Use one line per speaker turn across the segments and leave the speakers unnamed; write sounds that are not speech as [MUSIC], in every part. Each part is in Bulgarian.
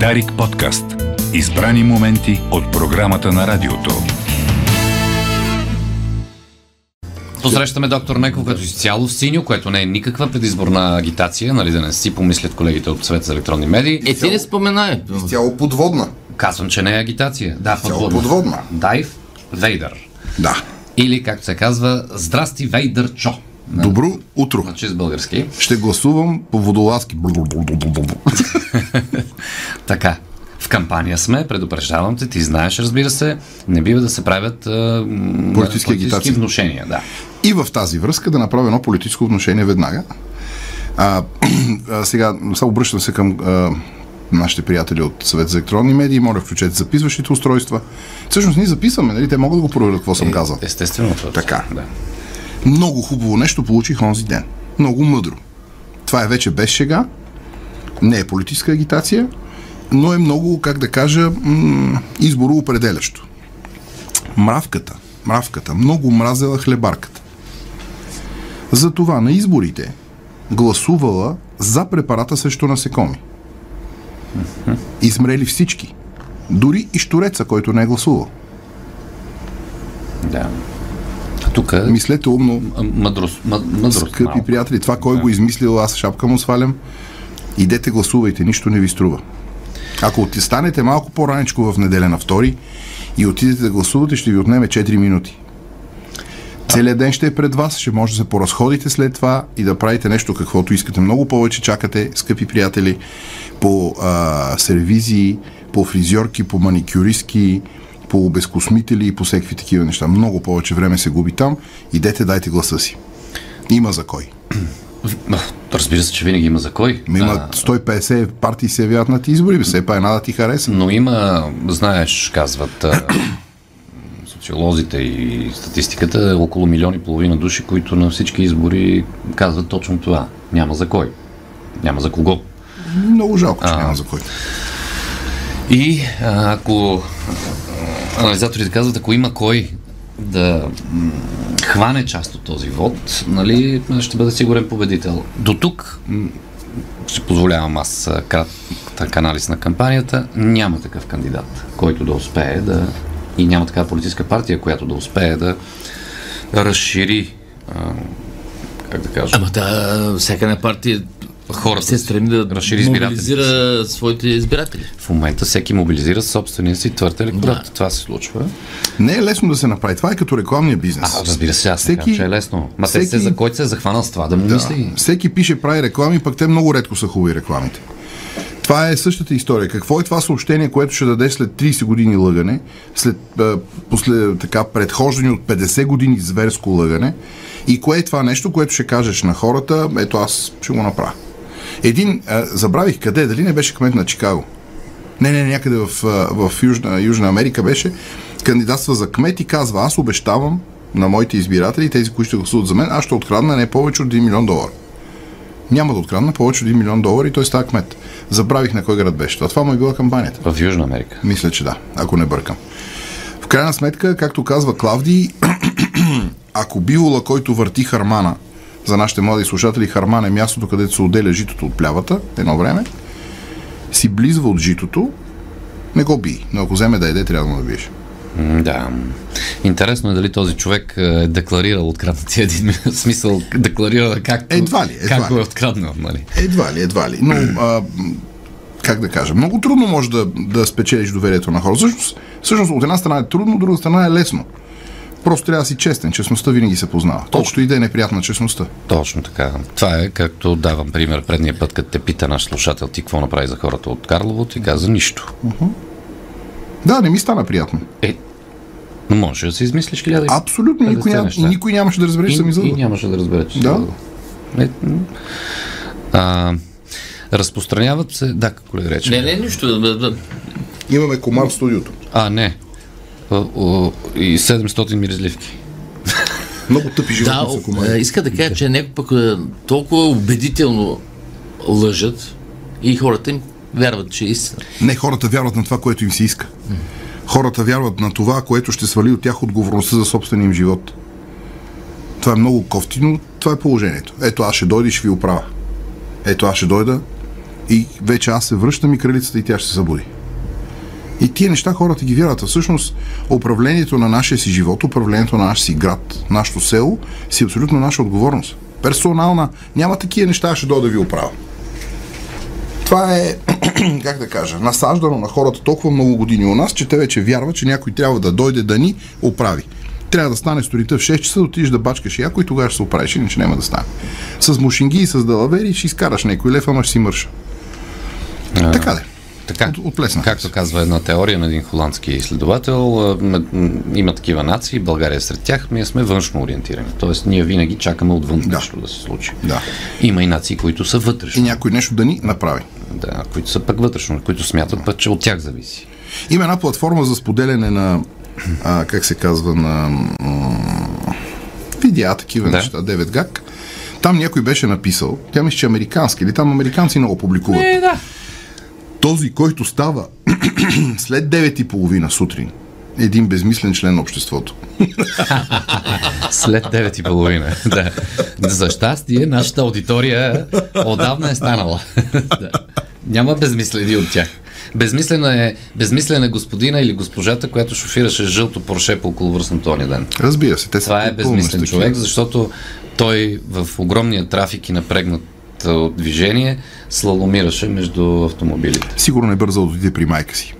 Дарик подкаст. Избрани моменти от програмата на радиото.
Посрещаме доктор Неков като изцяло в синьо, което не е никаква предизборна агитация, нали да не си помислят колегите от Съвет за електронни медии.
Е, ти не споменай.
Цяло подводна.
Казвам, че не е агитация. Да, подводна.
подводна.
Дайв Вейдър.
Да.
Или, както се казва, Здрасти Вейдър На,
Добро утро.
на чист български.
Ще гласувам по водолазки. [LAUGHS]
Така. В кампания сме, предупреждавам те, ти знаеш, разбира се, не бива да се правят а,
Политически агитации.
внушения. Да.
И в тази връзка да направя едно политическо отношение веднага. А, [CLEARS THROAT] а, сега, само обръщам се към а, нашите приятели от Съвет за електронни медии. Моля, включете записващите устройства. Всъщност ние записваме, нали? Те могат да го проверят какво съм казал.
Естествено. това.
Така.
Да.
Много хубаво нещо получих онзи ден. Много мъдро. Това е вече без шега. Не е политическа агитация, но е много, как да кажа, м- избороопределящо. Мравката, мравката, много мразела хлебарката. Затова на изборите гласувала за препарата срещу насекоми. Измрели всички. Дори и штуреца, който не е гласувал.
да. Тук
Мислете умно,
мъдрост, мъ- мъдрост
Скъпи
малко.
приятели, това кой
Да.
го измислил, аз шапка му свалям. Идете гласувайте, нищо не ви струва. Ако станете малко по-раничко в неделя на втори и отидете да гласувате, ще ви отнеме 4 минути. Целият ден ще е пред вас, ще може да се поразходите след това и да правите нещо каквото искате. Много повече чакате, скъпи приятели, по а, сервизии, по фризьорки, по маникюристки, по безкосмители и по всеки такива неща. Много повече време се губи там. Идете, дайте гласа си. Има за кой. [CLEARS THROAT]
Разбира се, че винаги има за кой.
Ма има
А,
150 партии се явяват на ти избори, все па една да ти хареса.
но има, знаеш, казват а, [CLEARS THROAT] социолозите и статистиката, около милион и половина души, които на всички избори казват точно това. Няма за кой. Няма за кого.
Много жалко, че няма за кой.
И ако анализаторите казват, ако има кой да хване част от този вод, нали, ще бъде сигурен победител. До тук ще позволявам аз кратък анализ на кампанията. Няма такъв кандидат, който да успее да и няма такава политическа партия, която да успее да разшири как да кажа,
Ама да, всяка една партия
хората
се стреми да
разшири
мобилизира своите избиратели.
В момента всеки мобилизира собствения си твърд електорат.
Да.
Това се случва.
Не е лесно да се направи. Това е като рекламния бизнес.
А, разбира се, аз
Всеки-
всеки, че е лесно. Ма всеки... се,
всеки-
за който се е захванал с това, да му
Да.
мисли.
Всеки пише, прави реклами, пък те много редко са хубави рекламите. Това е същата история. Какво е това съобщение, което ще даде след 30 години лъгане, след а, после, така, предхождане от 50 години зверско лъгане и кое е това нещо, което ще кажеш на хората, ето аз ще го направя. Един, а, забравих къде, дали не беше кмет на Чикаго. Не, не, някъде в, в Южна, Южна Америка беше, кандидатства за кмет и казва, аз обещавам на моите избиратели, тези, които ще гласуват за мен, аз ще открадна не повече от 1 милион долара. Няма да открадна повече от 1 милион долара и той става кмет. Забравих на кой град беше. Това, това му е била кампанията.
В Южна Америка.
Мисля, че да, ако не бъркам. В крайна сметка, както казва Клавдий, [CLEARS THROAT] ако бивола, който върти хармана, за нашите млади слушатели, харман е мястото, където се отделя житото от плявата, едно време, си близва от житото, не го би. Но ако вземе да еде, трябва да му да биеш.
Да. Интересно е дали този човек е декларирал откраднатия един. В [LAUGHS] смисъл, декларира как,
Едва ли, едва
как го е откраднал, нали?
Едва ли, едва ли. Но, а, как да кажа, много трудно може да, да спечелиш доверието на хора. Всъщност, всъщност, от една страна е трудно, от друга страна е лесно. Просто трябва да си честен. Честността винаги се познава. Колкото и да е неприятна честността.
Точно така. Това е както давам пример предния път, като те пита наш слушател ти какво направи за хората от Карлово, ти каза нищо.
Да, не ми стана приятно.
Е, но можеш да си измислиш хиляда
Абсолютно.
50
Никой,
неща.
и никой нямаше да разбере, че съм
и, нямаше да разбере, че си
Да.
Е, а, разпространяват се... Да, колега рече.
Не, не, нищо. да, да.
Имаме комар в студиото.
А, не. И 700 миризливки.
Много тъпи
Да,
животни са
е,
комари.
иска да кажа, че някой пък е, толкова убедително лъжат и хората им вярват, че е истина.
Не, хората вярват на това, което им се иска. Хората вярват на това, което ще свали от тях отговорността за собствения им живот. Това е много кофтино, това е положението. Ето аз ще дойда и ще ви оправя. Ето аз ще дойда И вече аз се връщам и кралицата и тя ще се събуди. И тия неща хората ги вярват. А всъщност управлението на нашия си живот, управлението на нашия си град, нашето село, си е абсолютно наша отговорност. Персонална, няма такива неща, ще дойда да ви оправя. Това е, [CLEARS THROAT] как да кажа, насаждано на хората толкова много години у нас, че те вече вярват, че някой трябва да дойде да ни оправи. Трябва да стане сутринта в 6 часа, да отидеш да бачкаш яко и тогава ще се оправиш, иначе няма да стане. С мушинги и с далавери ще изкараш някой лев, ама ще си мърша. Така де.
Така,
От- от плесна.
както казва една теория на един холандски изследовател, има такива нации, България е сред тях, ние сме външно ориентирани. Тоест, ние винаги чакаме отвън
Да.
нещо да се случи.
Да.
Има и нации, които са
И
вътрешно,
някой нещо да ни направи.
да, които са пък вътрешно, които смятат пък, че от тях зависи.
Има една платформа за споделяне на, а, как се казва, на м- видеа, такива
Да.
неща, 9 гак. Там някой беше написал, тя мисля, че е американски, или там американци много публикуват.
Е, да.
Този, който става [CLEARS THROAT] след 9.30 сутрин, е един безмислен член на обществото. [LAUGHS]
След 9 и половина. да. За щастие, нашата аудитория отдавна е станала. [LAUGHS] да. Няма безмислени от тях. Безмислена е, безмислена е господина или госпожата, която шофираше жълто порше по околовръстното ония ден.
Разбира се, те са
Това е безмислен човек, защото той в огромния трафик и напрегнат от движение слаломираше между автомобилите.
Сигурно е бързал да отиде при майка си.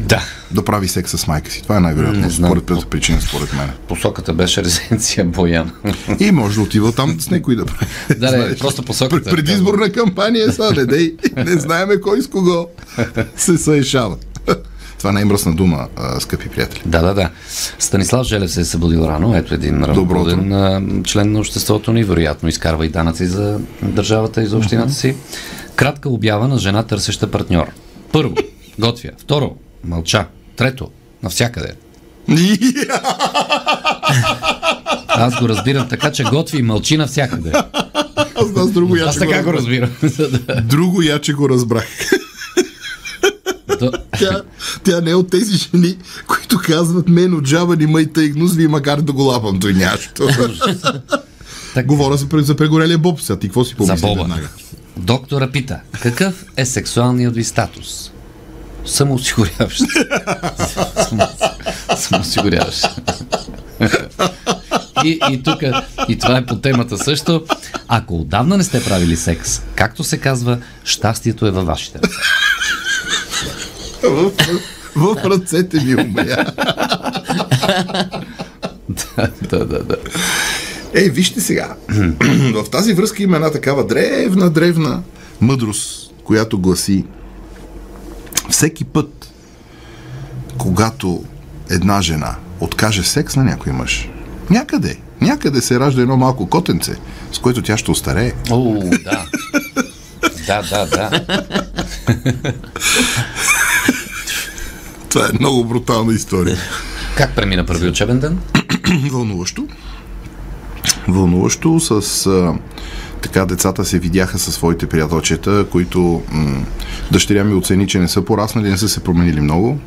Да.
Да прави секс с майка си. Това е най-вероятно. Според първата причина, според мен.
Посоката беше резенция Боян.
И може да отива там с някой да прави.
да, не,
Знаеш,
просто посоката.
Пред- Предизборна кампания са, не. Не знаеме кой с кого се съешава. Това не е мръсна дума, а, скъпи приятели.
Да, да, да. Станислав Желев се е събудил рано. Ето един равноден а, член на обществото ни. Вероятно изкарва и данъци за държавата и за общината си. Кратка обява на жена търсеща партньор. Първо, [LAUGHS] готвя. Второ, мълча. Трето, навсякъде. [LAUGHS] Аз го разбирам така, че готви и мълчи навсякъде.
Аз, аз друго
Аз така го
разбрах.
разбирам. [LAUGHS]
Друго яче го разбрах. Тя, тя не е от тези жени, които казват мен от жаба ни май тъй гнус, вие макар да го лапам той нящо.
Так-
Говоря за, за прегорелия боб сега. Ти какво си
За
помисли
Боба.
веднага?
Доктора пита, какъв е сексуалният ви статус? Самоосигуряващ. Само- Самоосигуряващ. И, и тук, и това е по темата също. Ако отдавна не сте правили секс, както се казва, щастието е във вашите ръце.
В, в ръцете ми умря.
да, да, да.
Ей, вижте сега. [CLEARS THROAT] в тази връзка има една такава древна, древна мъдрост, която гласи всеки път, когато една жена откаже секс на някой мъж, някъде, някъде се ражда едно малко котенце, с което тя ще остарее.
О, да. Да, да, да. [LAUGHS]
Това е много брутална история.
Как премина първи учебен ден? [CLEARS THROAT]
Вълнуващо. Вълнуващо с а, така децата се видяха със своите приятелчета, които м- дъщеря ми оцени, че не са пораснали, не са се променили много.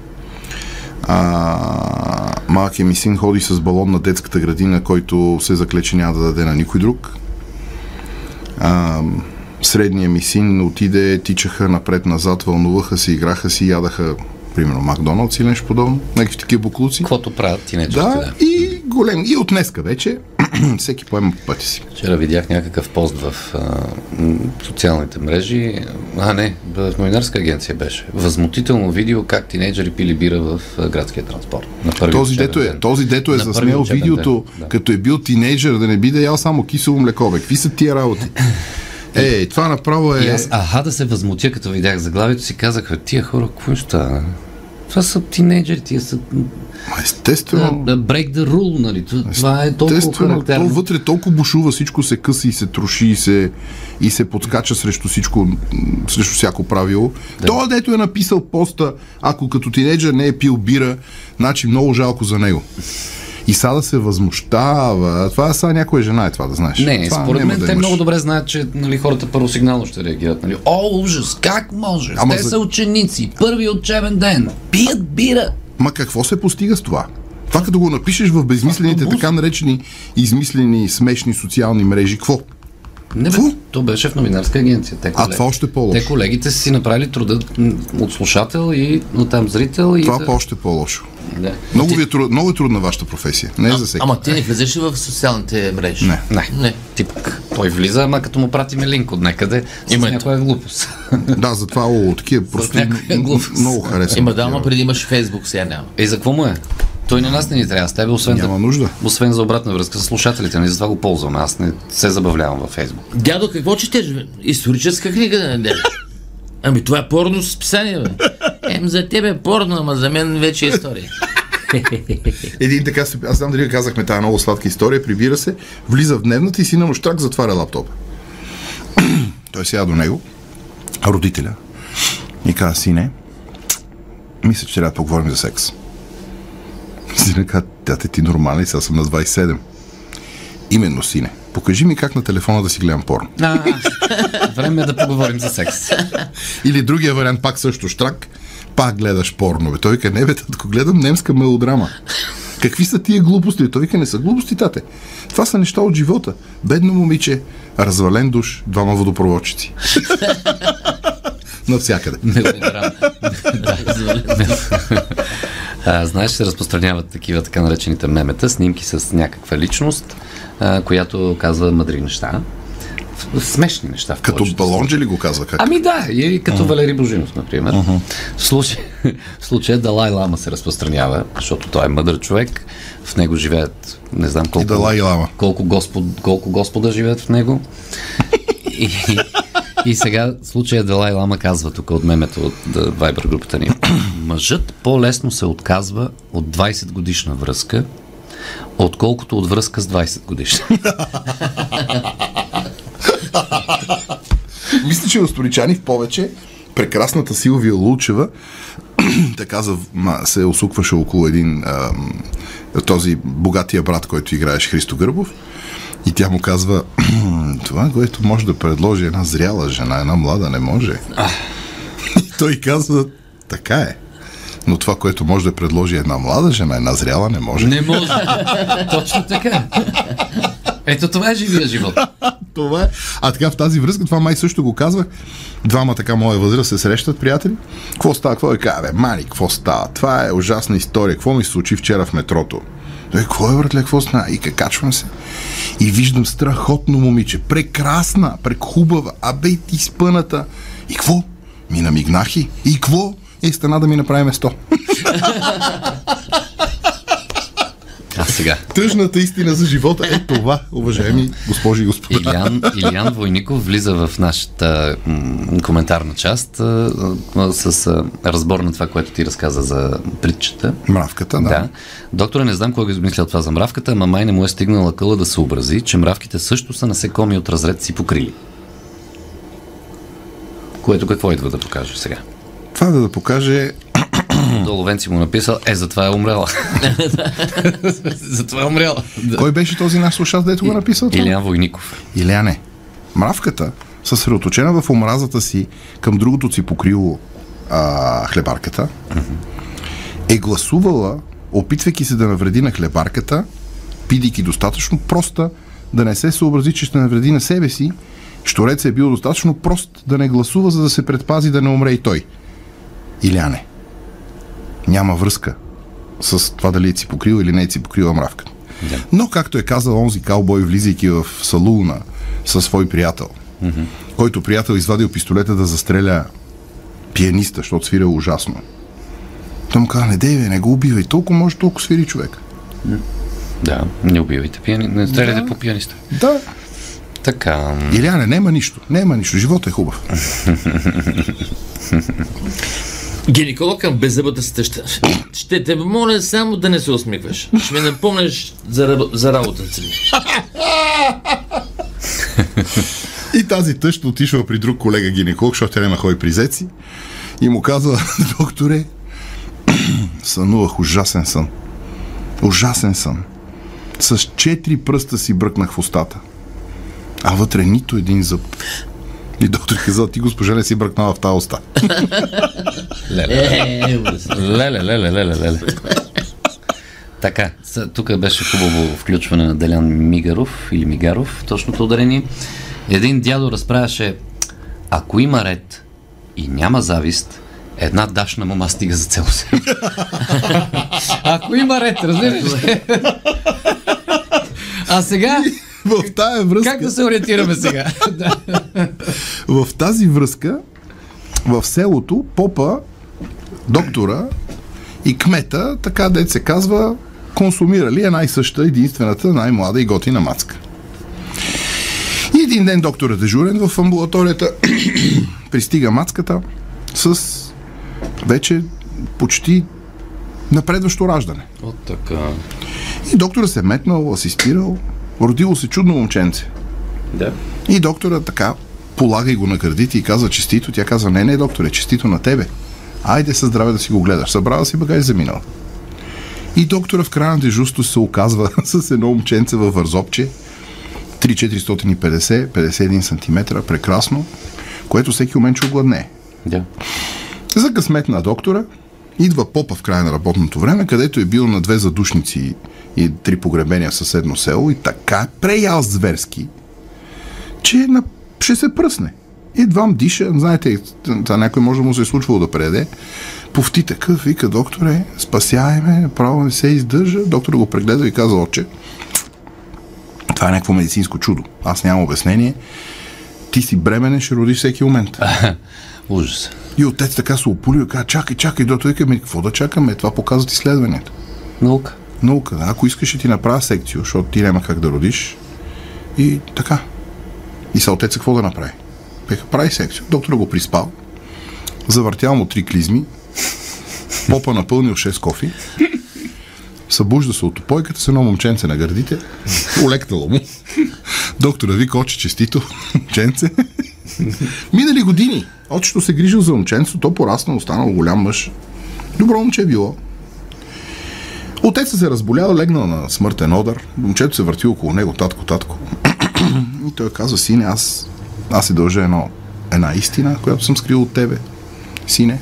А, малкият ми син ходи с балон на детската градина, който се закле, че няма да даде на никой друг. А, средният ми син отиде, тичаха напред-назад, вълнуваха се, играха си, ядаха примерно Макдоналдс или нещо подобно, някакви такива буклуци.
Каквото правят тинейджерите,
Да,
да.
и голем. И от днеска вече [CLEARS THROAT] всеки поема по пътя си.
Вчера видях някакъв пост в а, социалните мрежи. А, не, в новинарска агенция беше. Възмутително видео как тинейджери пили бира в а, градския транспорт. На първи
Този дето е,
ден.
този дето е заснел видеото,
ден, да.
като е бил тинейджър, да не би да ял само кисело млеко. Бе. Какви са тия работи? Ей, това направо
И
е...
аз, аха, да се възмутя, като видях заглавието си, казах, «Бе, тия хора, какво ще става? Това са тинейджери, тия са
Ма, Естествено,
break the rule, нали? Това е толкова
естествено, то
характерно.
вътре толкова бушува, всичко се къса и се троши и се, и се подскача срещу всичко, срещу всяко правило. Да. Той, дето е написал поста, ако като тинейджър не е пил бира, значи много жалко за него. И сега да се възмущава. Това са някоя жена е това, да знаеш.
Не,
това
според мен
да
те
имаш.
много добре знаят, че нали, хората първосигнално ще реагират. Нали? О, ужас, как може?
Ама
те
за-
са ученици, първи учебен ден, пият бира.
Ма какво се постига с това? Това като го напишеш в безмислените, така наречени измислени, смешни социални мрежи, какво?
Не, бе, то беше в новинарска агенция. Те,
А, това още по-лошо.
Те колегите са си направили труда от слушател и от там зрител. И
Това
да,
по-още по-лошо.
Да.
Много, ви е труд, много е трудна вашата професия. Не е за всеки.
Ама ти не влезеш ли в социалните мрежи?
Не.
Не.
Не.
Тип, той влиза, ама като му пратиме линк от някъде, с
Има
някоя глупост. [LAUGHS]
Да, затова о, такива просто
някаква глупост.
много харесвам.
Има да, ама преди имаш Фейсбук, сега няма.
И за какво му е? Той на нас не ни трябва с тебе, освен,
Няма
да,
нужда.
освен за обратна връзка с слушателите. Нали, затова го ползваме. Аз не се забавлявам във Фейсбук.
Дядо, какво четеш? Историческа книга, да не [LAUGHS] Ами това е порно списание, бе. Ем за тебе е порно, ама за мен вече е история. [LAUGHS]
Един така, се- аз знам дали казахме тази много сладка история, прибира се, влиза в дневната и сина му штрак затваря лаптопа. [CLEARS THROAT] Той сега до него, родителя, и каза, сине, мисля, че трябва да поговорим за секс. Сина каза, тате ти нормален, аз съм на 27. Именно, сине. Покажи ми как на телефона да си гледам порно.
А, [LAUGHS] време е да поговорим за секс.
Или другия вариант, пак също штрак, пак гледаш порно. Бе. Той вика, не бе, татко, гледам немска мелодрама. Какви са тия глупости? Той вика, не са глупости, тате. Това са неща от живота. Бедно момиче, развален душ, двама водопроводчици. Навсякъде.
А, знаеш, се разпространяват такива така наречените мемета, снимки с някаква личност, а, която казва мъдри неща. Смешни неща. В
Като балонджи ли го казва? Как?
Ами да, и като Валери Божинов, например. Случай, в [LAUGHS] случая Далай Лама се разпространява, защото той е мъдър човек. В него живеят, не знам колко,
И Далай Лама.
колко, господ, колко господа живеят в него. И, и сега случая Далай Лама казва тук от мемето от Viber групата ни. Мъжът по-лесно се отказва от 20 годишна връзка, отколкото от връзка с 20 годишна. [LAUGHS] [LAUGHS]
Мисля, че Осторичани в повече прекрасната Силвия Лулчева [CLEARS THROAT] така се осукваше около един ам, този богатия брат, който играеш Христо Гърбов. И тя му казва, [CLEARS THROAT] това, което може да предложи една зряла жена, една млада, не може. [LAUGHS] И той казва, така е. Но това, което може да предложи една млада жена, една зряла, не може.
Не може. Точно така. [LAUGHS] Ето това е живия живот. [LAUGHS]
Това е. А така в тази връзка, това май също го казвах. Двама така моя възраст се срещат, приятели. Какво става? Какво е? Бе, Мани, какво става? Това е ужасна история. Какво ми се случи вчера в метрото? Той, какво е, братле, какво стана? И качвам се. И виждам страхотно момиче. Прекрасна, прехубава. Абе, и ти спъната. И какво? Ми намигнах и. Какво? Е, стана да ми направи место. [LAUGHS]
А сега.
Тъжната истина за живота е това, уважаеми госпожи и господа.
Илян, Илян Войников влиза в нашата м, коментарна част а, а, с а, разбор на това, което ти разказа за притчата.
Мравката, да.
Да. Доктора, не знам кой го измислял това за мравката, ама май не му е стигнала къла да се образи, че мравките също са насекоми от разред си покрили. Което какво идва да покаже сега?
Това да, да покаже [CLEARS THROAT]
Долу Венци му написал, е, затова е умряла. [LAUGHS] затова е умряла.
Кой беше този наш слушател, дето го написал?
Илян Войников.
Иляне, мравката, съсредоточена в омразата си към другото си покрило а, хлебарката, е гласувала, опитвайки се да навреди на хлебарката, пидейки достатъчно проста, да не се съобрази, че ще навреди на себе си, Шторец е бил достатъчно прост да не гласува, за да се предпази да не умре и той. Иляне, няма връзка с това дали е си покрил или не е си покрила мравката.
Да.
Но, както е казал онзи каубой, влизайки в салуна със свой приятел, mm-hmm. който приятел извадил пистолета да застреля пианиста, защото свиря ужасно. Той му каза, не дей, не го убивай, толкова може, толкова свири човек.
Да, не убивайте пиани... не стреляйте
Да.
по пианиста.
Да.
Така.
Иляне, нема нищо, нема нищо, живота е хубав. [LAUGHS]
Гинеколог към беззъбата си тъща. Ще те моля само да не се усмихваш. Ще ми напомняш за, за работата си.
И тази тъща отишла при друг колега гинеколог, защото тя няма ходи при зеци, и му казва, докторе, сънувах ужасен сън. Ужасен сън. С четири пръста си бръкнах в устата. А вътре нито един зъб. И доктор казал, ти госпожа не си бръкнала в тази уста.
Леле.
Е.
Леле, леле, леле, леле. Така, тук беше хубаво включване на Делян Мигаров или Мигаров, точното ударение. Един дядо разправяше, ако има ред и няма завист, една дашна мома стига за цяло село. ако има ред, разбираш ли? [LAUGHS] А сега,
В тая връзка,
как да се ориентираме сега? [LAUGHS]
в тази връзка, в селото, попа, доктора и кмета, така дет се казва, консумирали една и съща, единствената, най-млада и готина мацка. И един ден доктор е дежурен в амбулаторията, [CLEARS THROAT] пристига мацката с вече почти напредващо раждане.
От така.
И доктора се е метнал, асистирал, родило се чудно момченце.
Да.
И доктора така полага и го на гърдите и казва честито. Тя казва, не, не, докторе, честито на тебе. Айде със здраве да си го гледаш. Събрава си багаж и заминал. И доктора в края на дежурство се оказва [LAUGHS] с едно момченце във вързопче, 3,450, 51 см, прекрасно, което всеки момент ще огладне.
Да.
За късмет на доктора идва попа в края на работното време, където е бил на две задушници и три погребения в съседно село и така преял зверски, че на... ще се пръсне. Едвам диша, знаете, това някой може да му се е случвало да преде. Повти такъв, вика, докторе, спасяй ме, право не се издържа. Доктор го прегледа и каза, отче, това е някакво медицинско чудо. Аз нямам обяснение. Ти си бременен, ще родиш всеки момент. [LAUGHS]
Ужас.
И отец така се опули и каза, чакай, чакай, доктор, вика, ми, какво да чакаме? Това показват изследванията.
Наука.
Наука. Ако искаш, ти направя секцио, защото ти няма как да родиш. И така. И са отец какво да направи? Беха, прави секцио. Доктор го приспал. Завъртял му три клизми. Попа напълнил 6 кофи. Събужда се от опойката с едно момченце на гърдите. Олекнало му. Доктора вика, очи честито. Момченце. Минали години. Отчето се грижил за момченцето, то пораснал, останал голям мъж. Добро момче е било. Отецът се разболял, легнал на смъртен одър. Момчето се върти около него, татко, татко. И той казва, сине, аз, аз си дължа едно, една истина, която съм скрил от тебе. Сине,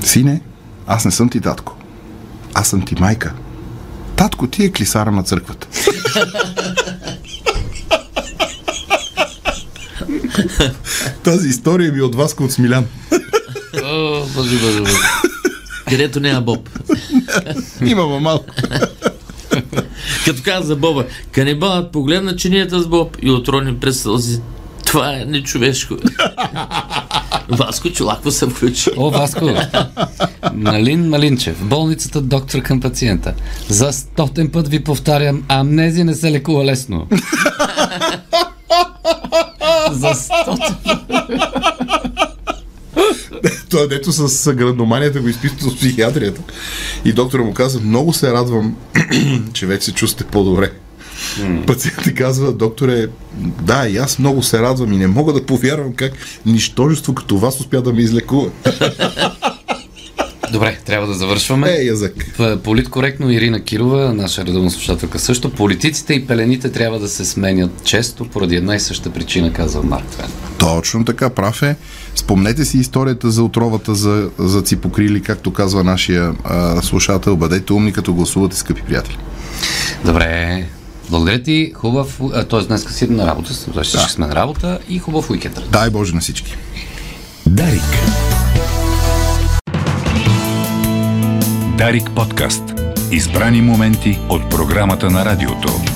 сине, аз не съм ти татко. Аз съм ти майка. Татко ти е клисара на църквата. [LAUGHS] Тази история ми е от Васко от Смилян.
О, боже, боже, боже. Където няма Боб. [LAUGHS]
Има мамал.
Като каза за Боба, канибалът погледна чинията с Боб и отрони през сълзи. Това е нечовешко. [LAUGHS] Васко Чулакво се включи.
О, Васко! Малин Малинчев, болницата доктор към пациента. За стотен път ви повтарям, амнезия не се лекува лесно. [LAUGHS] За стотен [LAUGHS]
Той е дето с грандоманията го изпиства от психиатрията. И доктора му каза, много се радвам, [CLEARS THROAT] че вече се чувствате по-добре. Пациентът казва, докторе, да, и аз много се радвам и не мога да повярвам как нищожество като вас успя да ме излекува. [LAUGHS]
Добре, трябва да завършваме.
Е, язък.
П- Политкоректно Ирина Кирова, наша редовна слушателка също. Политиците и пелените трябва да се сменят често поради една и съща причина, казва Марк Твен.
Точно така, прав е. Спомнете си историята за отровата за, за ципокрили, както казва нашия а, слушател. Бъдете умни, като гласувате, скъпи приятели.
Добре, благодаря ти. Хубав, т.е. днес си на работа, т.е. всички сме на работа и хубав уикенд.
Дай Боже на всички.
Дарик. Дарик подкаст. Избрани моменти от програмата на радиото.